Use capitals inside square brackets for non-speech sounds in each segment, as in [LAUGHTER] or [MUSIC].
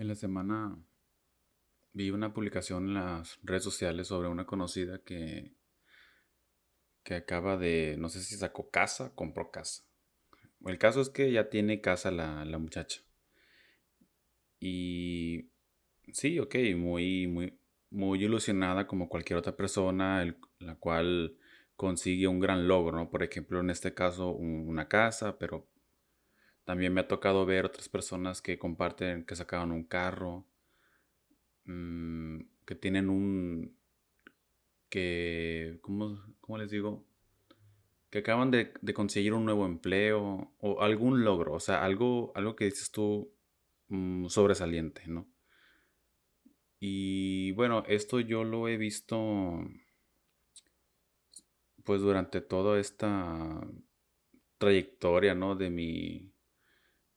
En la semana vi una publicación en las redes sociales sobre una conocida que, que acaba de, no sé si sacó casa, compró casa. El caso es que ya tiene casa la, la muchacha. Y sí, ok, muy, muy, muy ilusionada como cualquier otra persona, la cual consigue un gran logro, ¿no? Por ejemplo, en este caso, una casa, pero también me ha tocado ver otras personas que comparten, que sacaron un carro, mm, que tienen un, que, ¿cómo, les digo? Que acaban de, conseguir un nuevo empleo o algún logro, o sea, algo, algo que dices tú mm, sobresaliente, ¿no? Y bueno, esto yo lo he visto pues durante toda esta trayectoria, ¿no? De mi,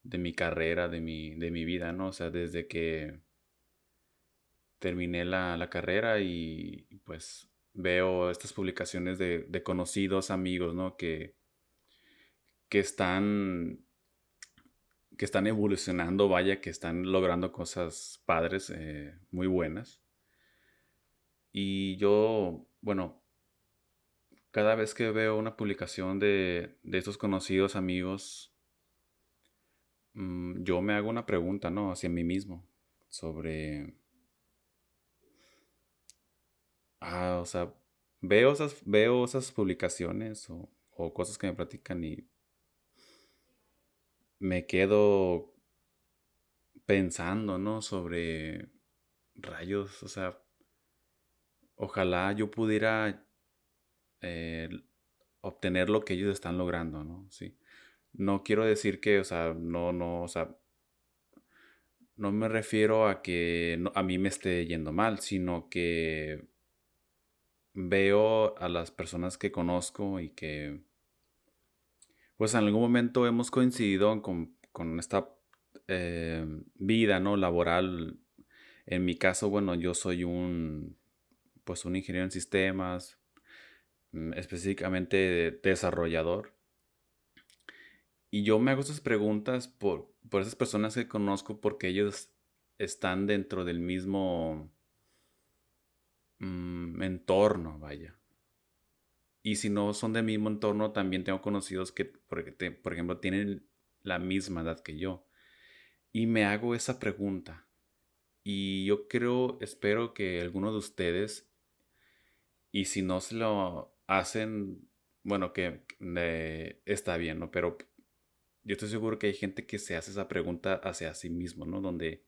de mi carrera, de mi, de mi vida, ¿no? O sea, desde que terminé la, carrera y pues veo estas publicaciones de, conocidos amigos, ¿no? Que, que están que están evolucionando, vaya, que están logrando cosas padres, eh, muy buenas. Y yo, bueno, cada vez que veo una publicación de, de estos conocidos amigos, mm, yo me hago una pregunta, ¿no? Hacia mí mismo, sobre... Ah, o sea, veo esas, veo esas publicaciones o, o cosas que me platican y me quedo pensando, ¿no? Sobre rayos, o sea, ojalá yo pudiera eh, obtener lo que ellos están logrando, ¿no? Sí. No quiero decir que, o sea, no, no, o sea, no me refiero a que a mí me esté yendo mal, sino que veo a las personas que conozco y que pues en algún momento hemos coincidido con, esta eh, vida, ¿no? Laboral. En mi caso, bueno, yo soy un, pues un ingeniero en sistemas, mm, específicamente desarrollador. Y yo me hago esas preguntas por, por esas personas que conozco porque ellos están dentro del mismo mm, entorno, vaya. Y si no son del mismo entorno, también tengo conocidos que, por ejemplo, tienen la misma edad que yo. Y me hago esa pregunta. Y yo creo, espero que alguno de ustedes, y si no se lo hacen, bueno, que está bien, ¿no? Pero yo estoy seguro que hay gente que se hace esa pregunta hacia sí mismo, ¿no? Donde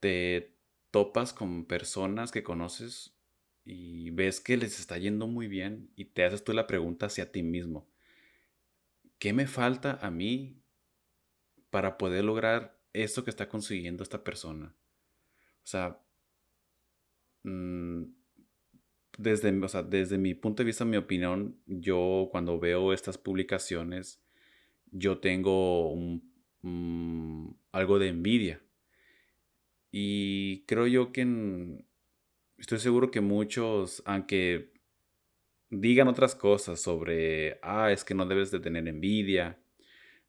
te topas con personas que conoces y ves que les está yendo muy bien y te haces tú la pregunta hacia ti mismo. ¿Qué me falta a mí para poder lograr esto que está consiguiendo esta persona? O sea, mm, desde, desde mi punto de vista, mi opinión, yo cuando veo estas publicaciones, yo tengo mm, algo de envidia. Y creo yo que estoy seguro que muchos, aunque digan otras cosas sobre, ah, es que no debes de tener envidia,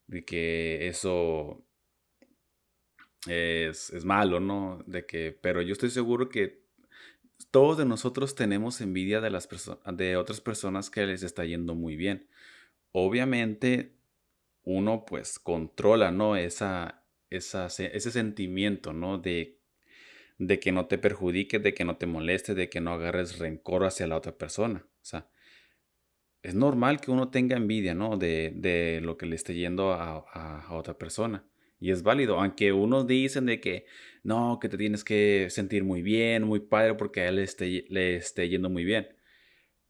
de que eso es, es malo, ¿no? De que, pero yo estoy seguro que todos de nosotros tenemos envidia de, las de otras personas que les está yendo muy bien. Obviamente, uno pues controla, ¿no? Esa, esa, ese sentimiento, ¿no? De de que no te perjudiques, de que no te moleste, de que no agarres rencor hacia la otra persona. O sea, es normal que uno tenga envidia, ¿no? De, lo que le esté yendo a, otra persona. Y es válido, aunque unos dicen de que no, que te tienes que sentir muy bien, muy padre, porque a él le esté, le esté yendo muy bien.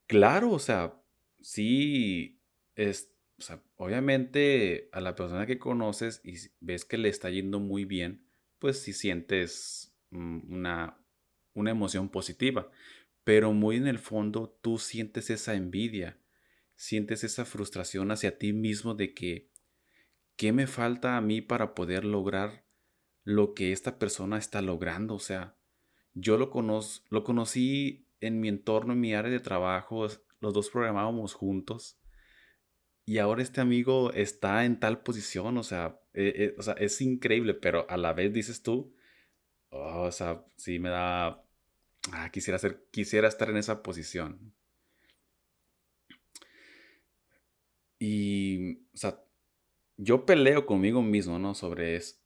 Claro, o sea, sí, es, o sea, obviamente a la persona que conoces y ves que le está yendo muy bien, pues si sientes Mm, una, una emoción positiva, pero muy en el fondo tú sientes esa envidia, sientes esa frustración hacia ti mismo de que, ¿qué me falta a mí para poder lograr lo que esta persona está logrando? O sea, yo lo, lo conocí en mi entorno, en mi área de trabajo, los dos programábamos juntos y ahora este amigo está en tal posición, o sea, eh, eh, o sea, es increíble, pero a la vez dices tú, oh, o sea, sí me da, ah, quisiera, quisiera estar en esa posición. Y, o sea, yo peleo conmigo mismo, ¿no? Sobre eso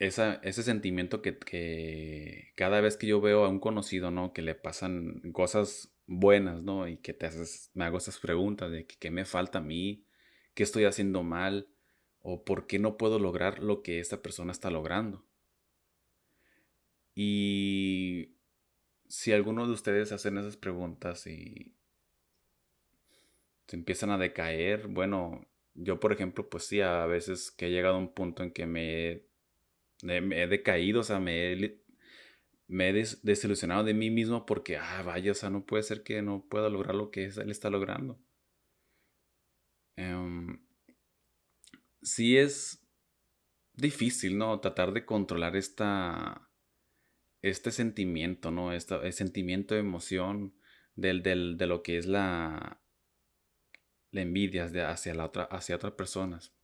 ese sentimiento que, cada vez que yo veo a un conocido, ¿no? Que le pasan cosas buenas, ¿no? Y que te haces, me hago esas preguntas de qué me falta a mí, qué estoy haciendo mal, o por qué no puedo lograr lo que esta persona está logrando. Y si alguno de ustedes hacen esas preguntas y se empiezan a decaer, bueno, yo por ejemplo, pues sí, a veces que he llegado a un punto en que me me he decaído, o sea, me he, me desilusionado de mí mismo porque, ah, vaya, o sea, no puede ser que no pueda lograr lo que él está logrando. Em, sí es difícil, ¿no? Tratar de controlar esta, este sentimiento, ¿no? Esta, el sentimiento de emoción del, de lo que es la, la envidia hacia, la otra, hacia otras personas.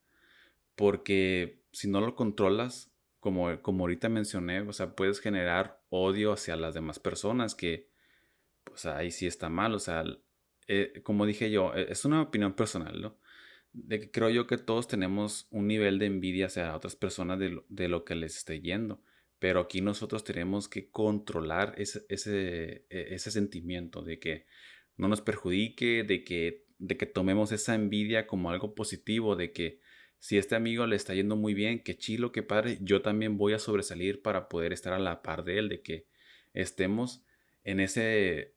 Porque si no lo controlas, como, como ahorita mencioné, o sea, puedes generar odio hacia las demás personas que, pues ahí sí está mal, o sea, eh, como dije yo, e, es una opinión personal, ¿no? De que creo yo que todos tenemos un nivel de envidia hacia otras personas de lo, de lo que les esté yendo, pero aquí nosotros tenemos que controlar ese, ese, e, ese sentimiento de que no nos perjudique, de que, de que tomemos esa envidia como algo positivo, de que si este amigo le está yendo muy bien, qué chilo, qué padre, yo también voy a sobresalir para poder estar a la par de él, de que estemos en ese,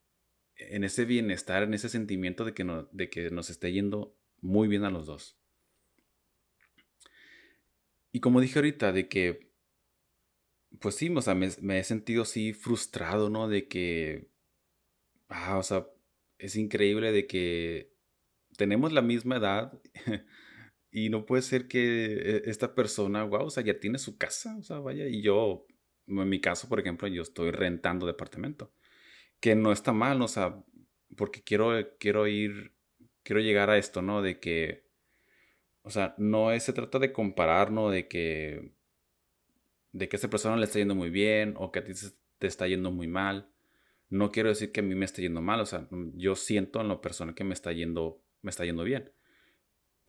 en ese bienestar, en ese sentimiento de que, no, de que nos esté yendo muy bien a los dos. Y como dije ahorita, de que, pues sí, o sea, me, me he sentido así frustrado, ¿no? De que, ah, o sea, es increíble de que tenemos la misma edad [LAUGHS] Y no puede ser que eh, esta persona, wow, o sea, ya tiene su casa, o sea, vaya, y yo, en mi caso, por ejemplo, yo estoy rentando departamento, que no está mal, o sea, porque quiero, quiero ir, quiero llegar a esto, ¿no? De que, o sea, no es, se trata de comparar, ¿no? De que, de que a esa persona le está yendo muy bien o que a ti te está yendo muy mal. No quiero decir que a mí me esté yendo mal, o sea, yo siento en lo personal que me está yendo, me está yendo bien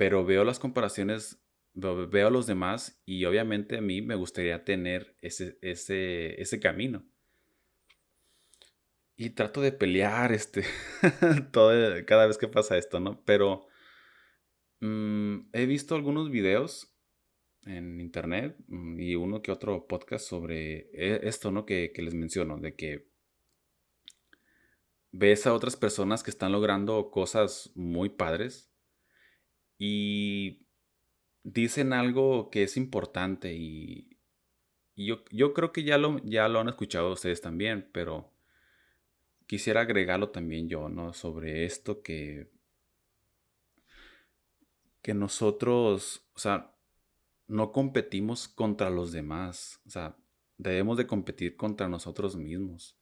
pero veo las comparaciones, veo a los demás y obviamente a mí me gustaría tener ese, ese, ese camino. Y trato de pelear este, [LAUGHS] todo, cada vez que pasa esto, ¿no? Pero mm, he visto algunos videos en internet mm, y uno que otro podcast sobre e, esto, ¿no? Que, que les menciono, de que ves a otras personas que están logrando cosas muy padres y dicen algo que es importante y, yo, yo, creo que ya lo, ya lo han escuchado ustedes también, pero quisiera agregarlo también yo, ¿no? Sobre esto que, que nosotros, o sea, no competimos contra los demás, o sea, debemos de competir contra nosotros mismos.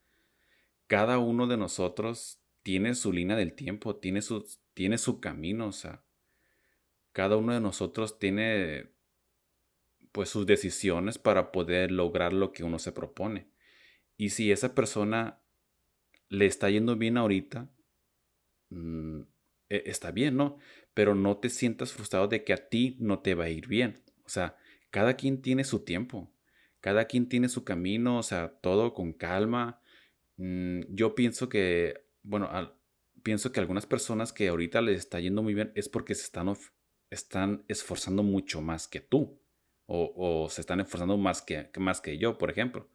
Cada uno de nosotros tiene su línea del tiempo, tiene su, tiene su camino, o sea, cada uno de nosotros tiene pues sus decisiones para poder lograr lo que uno se propone. Y si esa persona le está yendo bien ahorita, mm, e, está bien, ¿no? Pero no te sientas frustrado de que a ti no te va a ir bien. O sea, cada quien tiene su tiempo, cada quien tiene su camino, o sea, todo con calma. Mm, yo pienso que, bueno, pienso que algunas personas que ahorita les está yendo muy bien es porque se están están esforzando mucho más que tú. O, se están esforzando más que, más que yo, por ejemplo.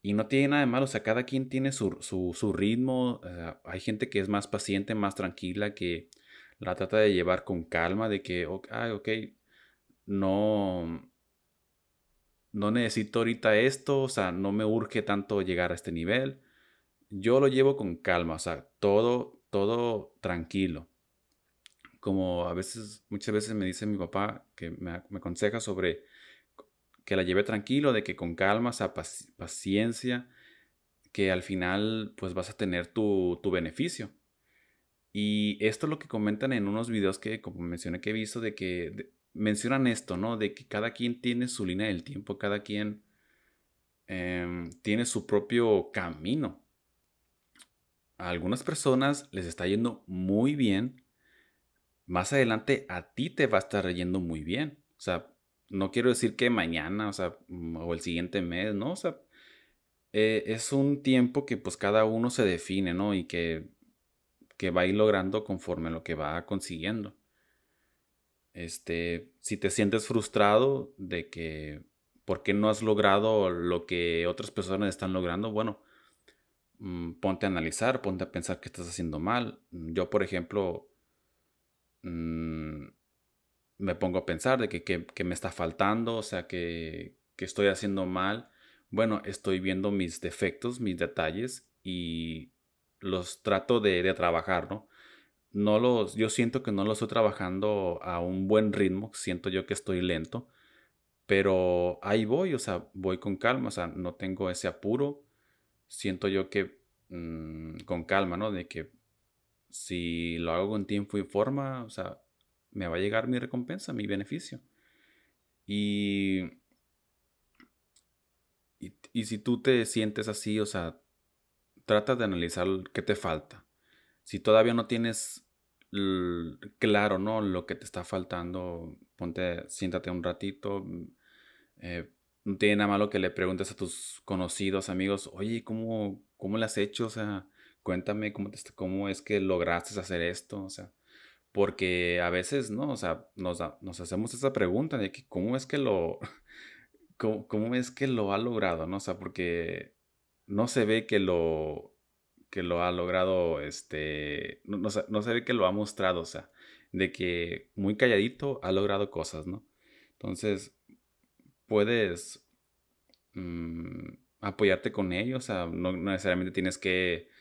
Y no tiene nada de malo, o sea, cada quien tiene su, ritmo. hay gente que es más paciente, más tranquila, que la trata de llevar con calma, de que, ok, no, no necesito ahorita esto, o sea, no me urge tanto llegar a este nivel. Yo lo llevo con calma, o sea, todo, todo tranquilo como a veces, muchas veces me dice mi papá que me, aconseja sobre que la lleve tranquilo, de que con calma, paciencia, que al final pues vas a tener tu, beneficio. Y esto es lo que comentan en unos videos que, como mencioné, que he visto, de que mencionan esto, ¿no? De que cada quien tiene su línea del tiempo, cada quien em, tiene su propio camino. A algunas personas les está yendo muy bien. Más adelante a ti te va a estar yendo muy bien. O sea, no quiero decir que mañana, o sea, mm, o el siguiente mes, ¿no? O sea, eh, es un tiempo que pues cada uno se define, ¿no? Y que, que va a ir logrando conforme lo que va consiguiendo. Este, si te sientes frustrado de que por qué no has logrado lo que otras personas están logrando, bueno, mm, ponte a analizar, ponte a pensar que estás haciendo mal. Yo, por ejemplo, mm, me pongo a pensar de que, me está faltando, o sea, que, que estoy haciendo mal. Bueno, estoy viendo mis defectos, mis detalles y los trato de, de trabajar, ¿no? no los, yo siento que no lo estoy trabajando a un buen ritmo, siento yo que estoy lento, pero ahí voy, o sea, voy con calma, o sea, no tengo ese apuro, siento yo que mm, con calma, ¿no? De que si lo hago con tiempo y forma, o sea, me va a llegar mi recompensa, mi beneficio. Y, y, si tú te sientes así, o sea, trata de analizar qué te falta si todavía no tienes claro, ¿no? Lo que te está faltando, ponte, siéntate un ratito. Mm, eh, no tiene nada malo que le preguntes a tus conocidos, amigos, oye, ¿cómo, cómo lo has hecho? O sea, cuéntame cómo, cómo es que lograste hacer esto, o sea, porque a veces, ¿no? O sea, nos, hacemos esa pregunta de que cómo es que lo, [LAUGHS] cómo, cómo es que lo ha logrado, ¿no? O sea, porque no se ve que lo, que lo ha logrado, este, no, no, se ve que lo ha mostrado, o sea, de que muy calladito ha logrado cosas, ¿no? Entonces, puedes mm, apoyarte con ellos, o sea, no, necesariamente tienes que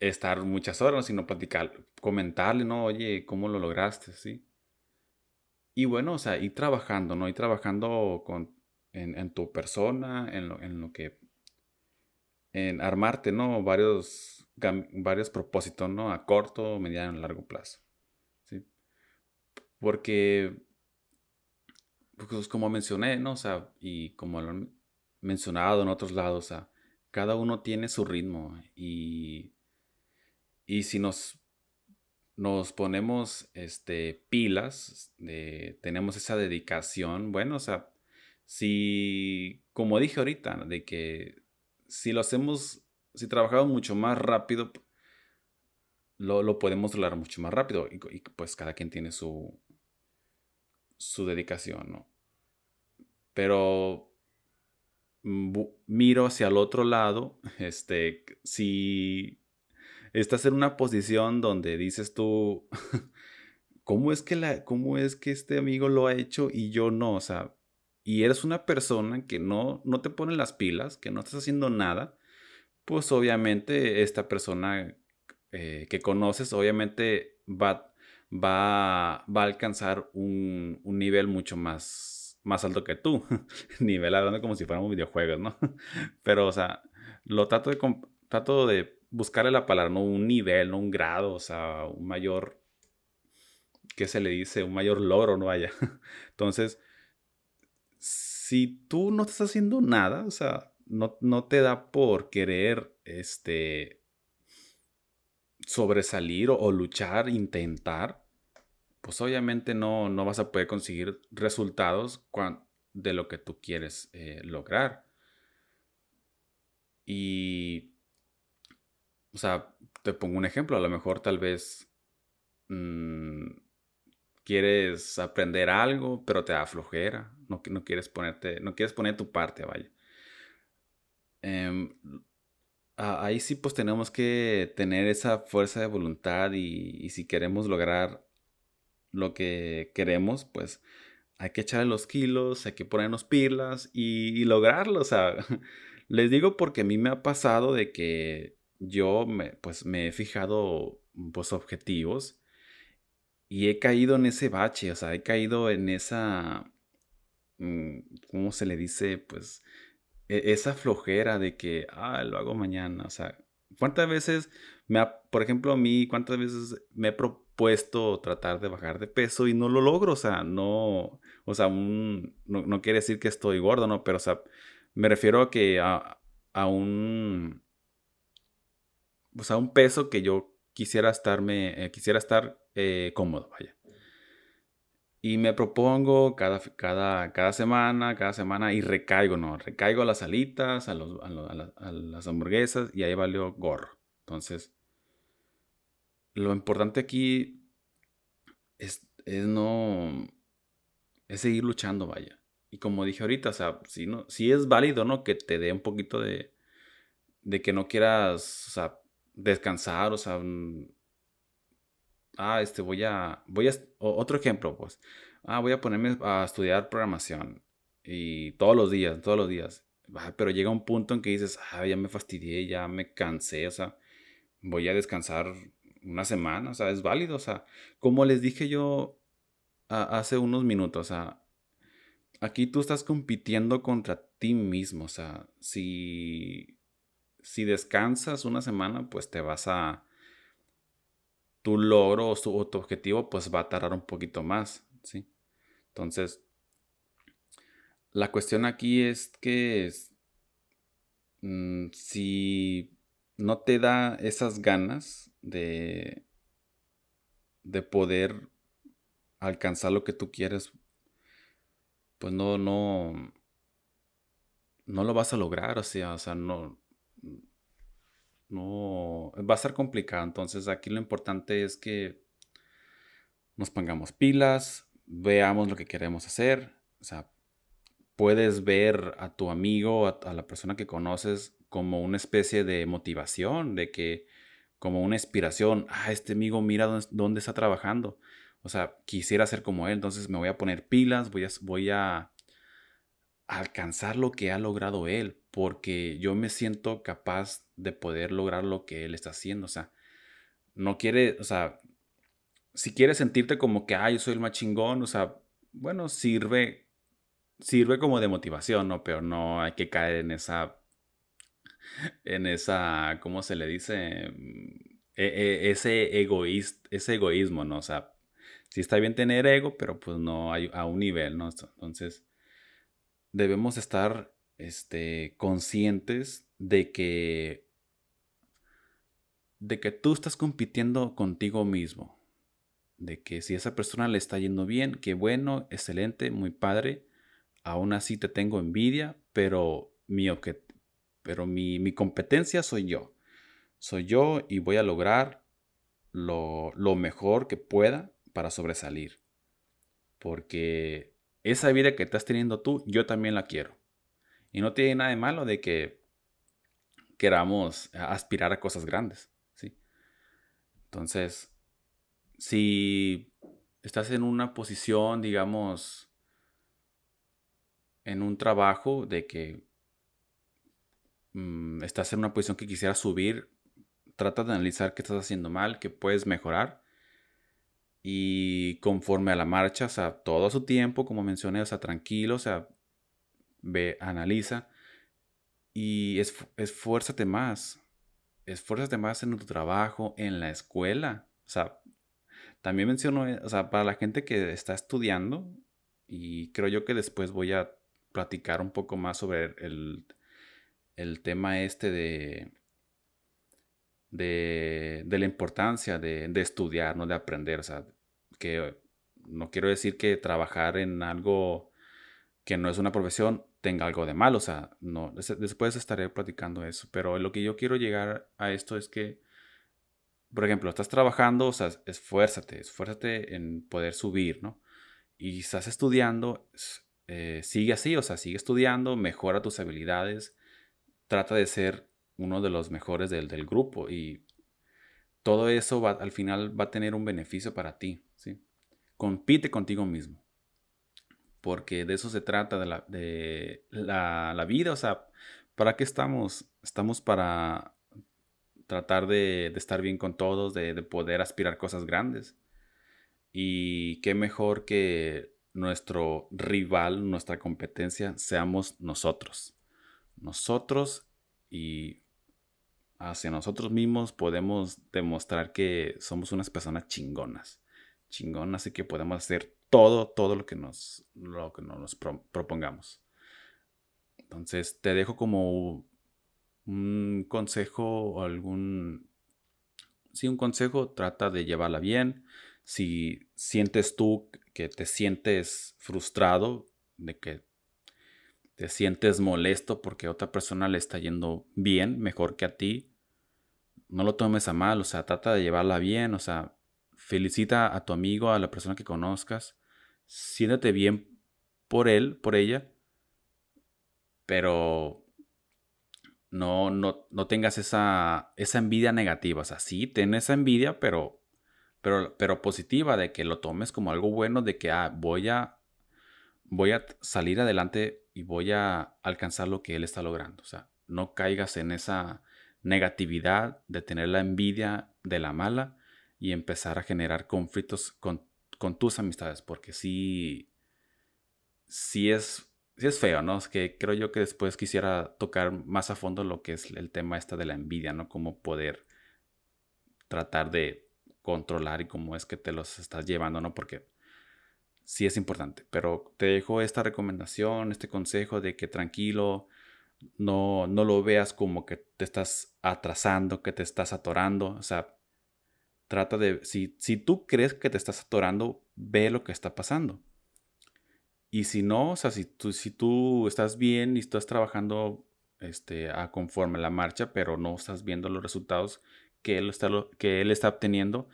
estar muchas horas, sino platicar, comentarle, ¿no? Oye, ¿cómo lo lograste? ¿Sí? Y bueno, o sea, ir trabajando, ¿no? Ir trabajando con, en, tu persona, en lo, en lo que en armarte, ¿no? Varios, varios propósitos, ¿no? A corto, mediano, largo plazo. ¿sí? Porque, pues como mencioné, ¿no? O sea, y como lo han mencionado en otros lados, o sea, cada uno tiene su ritmo y, y si nos, nos ponemos este, pilas, de, tenemos esa dedicación, bueno, o sea, si, como dije ahorita, de que si lo hacemos, si trabajamos mucho más rápido, lo, podemos lograr mucho más rápido. Y, pues cada quien tiene su, su dedicación, ¿no? Pero miro hacia el otro lado, este, si estás en una posición donde dices tú, [LAUGHS] ¿cómo es que, la, cómo es que este amigo lo ha hecho y yo no? O sea, y eres una persona que no, no te pone las pilas, que no estás haciendo nada, pues obviamente esta persona eh, que conoces, obviamente va, va, va a alcanzar un, un, nivel mucho más, más alto que tú. [LAUGHS] nivel hablando como si fuéramos videojuegos, ¿no? [LAUGHS] Pero, o sea, lo trato de, trato de buscarle la palabra, no un nivel, no un grado, o sea, un mayor, ¿qué se le dice? Un mayor logro, no haya. [LAUGHS] Entonces, si tú no estás haciendo nada, o sea, no, te da por querer este, sobresalir o, luchar, intentar, pues obviamente no, no, vas a poder conseguir resultados de lo que tú quieres eh, lograr. Y, o sea, te pongo un ejemplo, a lo mejor tal vez mm, quieres aprender algo, pero te da flojera, no, no quieres ponerte, no quieres poner tu parte, vaya. Em, ahí sí pues tenemos que tener esa fuerza de voluntad y, si queremos lograr lo que queremos, pues hay que echarle los kilos, hay que ponernos pilas y, lograrlo. O sea, [LAUGHS] les digo porque a mí me ha pasado de que yo me, pues me he fijado pues objetivos y he caído en ese bache, o sea, he caído en esa, mm, ¿cómo se le dice? Pues e, esa flojera de que, ah, lo hago mañana, o sea, ¿cuántas veces me ha, por ejemplo, a mí, cuántas veces me he propuesto tratar de bajar de peso y no lo logro, o sea, no, o sea, no, quiere decir que estoy gordo, ¿no? Pero, o sea, Me refiero a que a un. Pues a un peso que yo quisiera estarme. Eh, quisiera estar eh, cómodo, vaya. Y me propongo cada, cada, cada semana, cada semana, y recaigo, ¿no? Recaigo a las alitas, a, los, a, las hamburguesas, y ahí valió gorro. Entonces, lo importante aquí es, no... es seguir luchando, vaya. Y como dije ahorita, o sea, si, no, si es válido, ¿no? Que te dé un poquito de... de que no quieras, o sea, descansar, o sea, ah, este, voy a, voy a, otro ejemplo, pues, ah, voy a ponerme a estudiar programación y todos los días, todos los días, ah, pero llega un punto en que dices, ah, ya me fastidié, ya me cansé, o sea, voy a descansar una semana, o sea, es válido, o sea, como les dije yo hace unos minutos, o sea, aquí tú estás compitiendo contra ti mismo, o sea, si, si descansas una semana, pues te vas a, tu logro o, tu objetivo pues va a tardar un poquito más, ¿sí? Entonces, la cuestión aquí es que mm, si no te da esas ganas de, de poder alcanzar lo que tú quieres, pues no, no, no lo vas a lograr, o sea, o sea, no, no va a ser complicado. Entonces aquí lo importante es que nos pongamos pilas, veamos lo que queremos hacer. O sea, puedes ver a tu amigo, a, la persona que conoces como una especie de motivación, de que como una inspiración, ah, este amigo mira dónde, está trabajando. O sea, quisiera ser como él, entonces me voy a poner pilas, voy a, voy a alcanzar lo que ha logrado él, porque yo me siento capaz de poder lograr lo que él está haciendo. O sea, no quiere, o sea, si quieres sentirte como que, ah, yo soy el más chingón, o sea, bueno, sirve, sirve como de motivación, ¿no? Pero no hay que caer en esa, en esa, ¿cómo se le dice? E, e, ese, ese egoísmo, ¿no? O sea, sí está bien tener ego, pero pues no hay a un nivel, ¿no? Entonces, debemos estar este, conscientes de que, de que tú estás compitiendo contigo mismo. De que si a esa persona le está yendo bien, que bueno, excelente, muy padre. Aún así te tengo envidia, pero mi, pero mi, mi competencia soy yo. Soy yo y voy a lograr lo, lo mejor que pueda para sobresalir. Porque esa vida que estás teniendo tú, yo también la quiero. Y no tiene nada de malo de que queramos aspirar a cosas grandes, ¿sí? Entonces, si estás en una posición, digamos, en un trabajo de que mm, estás en una posición que quisieras subir, trata de analizar qué estás haciendo mal, qué puedes mejorar y conforme a la marcha, o sea, todo a su tiempo, como mencioné, o sea, tranquilo, o sea, ve, analiza y esfuérzate más. Esfuérzate más en tu trabajo, en la escuela. O sea, también menciono, eh, o sea, para la gente que está estudiando, y creo yo que después voy a platicar un poco más sobre el, el tema este de, de, de la importancia de, de, estudiar, ¿no? De aprender. O sea, que no quiero decir que trabajar en algo que no es una profesión tenga algo de malo, o sea, no, después estaré platicando eso, pero lo que yo quiero llegar a esto es que, por ejemplo, estás trabajando, o sea, esfuérzate, esfuérzate en poder subir, ¿no? Y estás estudiando, eh, sigue así, o sea, sigue estudiando, mejora tus habilidades, trata de ser uno de los mejores del, del grupo y todo eso al final va a tener un beneficio para ti, ¿sí? Compite contigo mismo. Porque de eso se trata de la, de la, vida. O sea, ¿para qué estamos? Estamos para tratar de, estar bien con todos, de, de, poder aspirar cosas grandes. Y qué mejor que nuestro rival, nuestra competencia, seamos nosotros. Nosotros y hacia nosotros mismos podemos demostrar que somos unas personas chingonas. Chingonas y que podemos hacer todo, todo lo que nos, lo que nos propongamos. Entonces te dejo como un consejo o algún... Sí, un consejo, trata de llevarla bien. Si sientes tú que te sientes frustrado, de que te sientes molesto porque otra persona le está yendo bien, mejor que a ti, no lo tomes a mal, o sea, trata de llevarla bien, o sea, felicita a tu amigo, a la persona que conozcas, siéntate bien por él, por ella, pero no, no, no tengas esa, esa envidia negativa, o sea, sí, ten esa envidia, pero, pero, pero positiva, de que lo tomes como algo bueno, de que ah, voy a, voy a salir adelante y voy a alcanzar lo que él está logrando, o sea, no caigas en esa negatividad, de tener la envidia de la mala y empezar a generar conflictos con, tus amistades, porque sí, sí es, sí es feo, ¿no? Es que creo yo que después quisiera tocar más a fondo lo que es el tema esta de la envidia, ¿no? Cómo poder tratar de controlar y cómo es que te los estás llevando, ¿no? Porque sí es importante, pero te dejo esta recomendación, este consejo de que tranquilo, no, no lo veas como que te estás atrasando, que te estás atorando. O sea, trata de, si, si tú crees que te estás atorando, ve lo que está pasando. Y si no, o sea, si tú, si tú estás bien y estás trabajando este, a conforme la marcha, pero no estás viendo los resultados que él está, que él está obteniendo,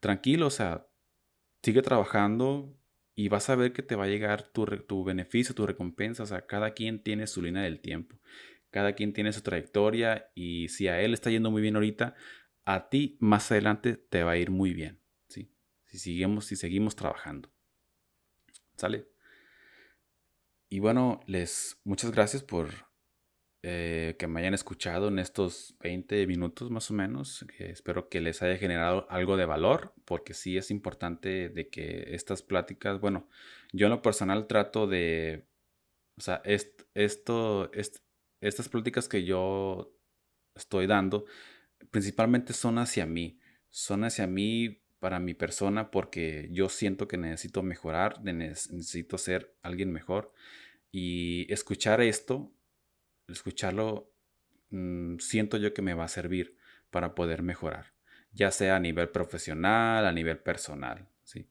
tranquilo, o sea, sigue trabajando, y vas a ver que te va a llegar tu, tu, beneficio, tu recompensa. O sea, cada quien tiene su línea del tiempo. Cada quien tiene su trayectoria y si a él está yendo muy bien ahorita, a ti más adelante te va a ir muy bien. ¿sí? Si, seguimos, si seguimos trabajando. ¿Sale? Y bueno, les muchas gracias por eh, que me hayan escuchado en estos 20 minutos más o menos. espero que les haya generado algo de valor, porque sí es importante de que estas pláticas, bueno, yo en lo personal trato de, o sea, esto, estas pláticas que yo estoy dando, principalmente son hacia mí, son hacia mí para mi persona porque yo siento que necesito mejorar, necesito ser alguien mejor y escuchar esto escucharlo mm, siento yo que me va a servir para poder mejorar, ya sea a nivel profesional, a nivel personal, ¿sí?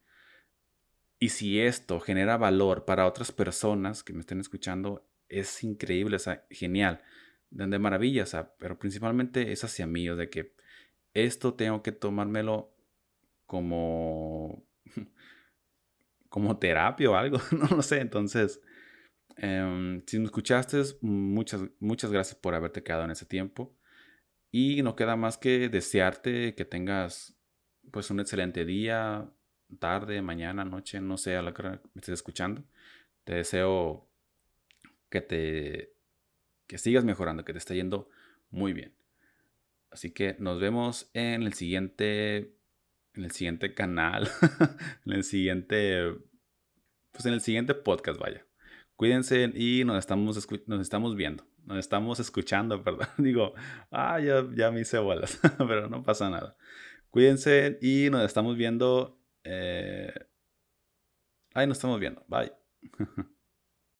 Y si esto genera valor para otras personas que me estén escuchando, es increíble, o sea, genial, de maravilla, o sea, pero principalmente es hacia mí, o de que esto tengo que tomármelo como [LAUGHS] como terapia o algo, [LAUGHS] no lo sé, entonces Em, si me escuchaste, muchas, muchas gracias por haberte quedado en ese tiempo. Y no queda más que desearte que tengas pues un excelente día, tarde, mañana, noche, no sé a la que me estés escuchando. Te deseo que te que sigas mejorando, que te esté yendo muy bien. Así que nos vemos en el siguiente en el siguiente canal, [LAUGHS] en el siguiente pues en el siguiente podcast, vaya. Cuídense y nos estamos, nos estamos viendo. Nos estamos escuchando, [LAUGHS] perdón. Digo, ah, ya, ya me hice bolas, [LAUGHS] pero no pasa nada. Cuídense y nos estamos viendo. Eh... Ahí nos estamos viendo. Bye.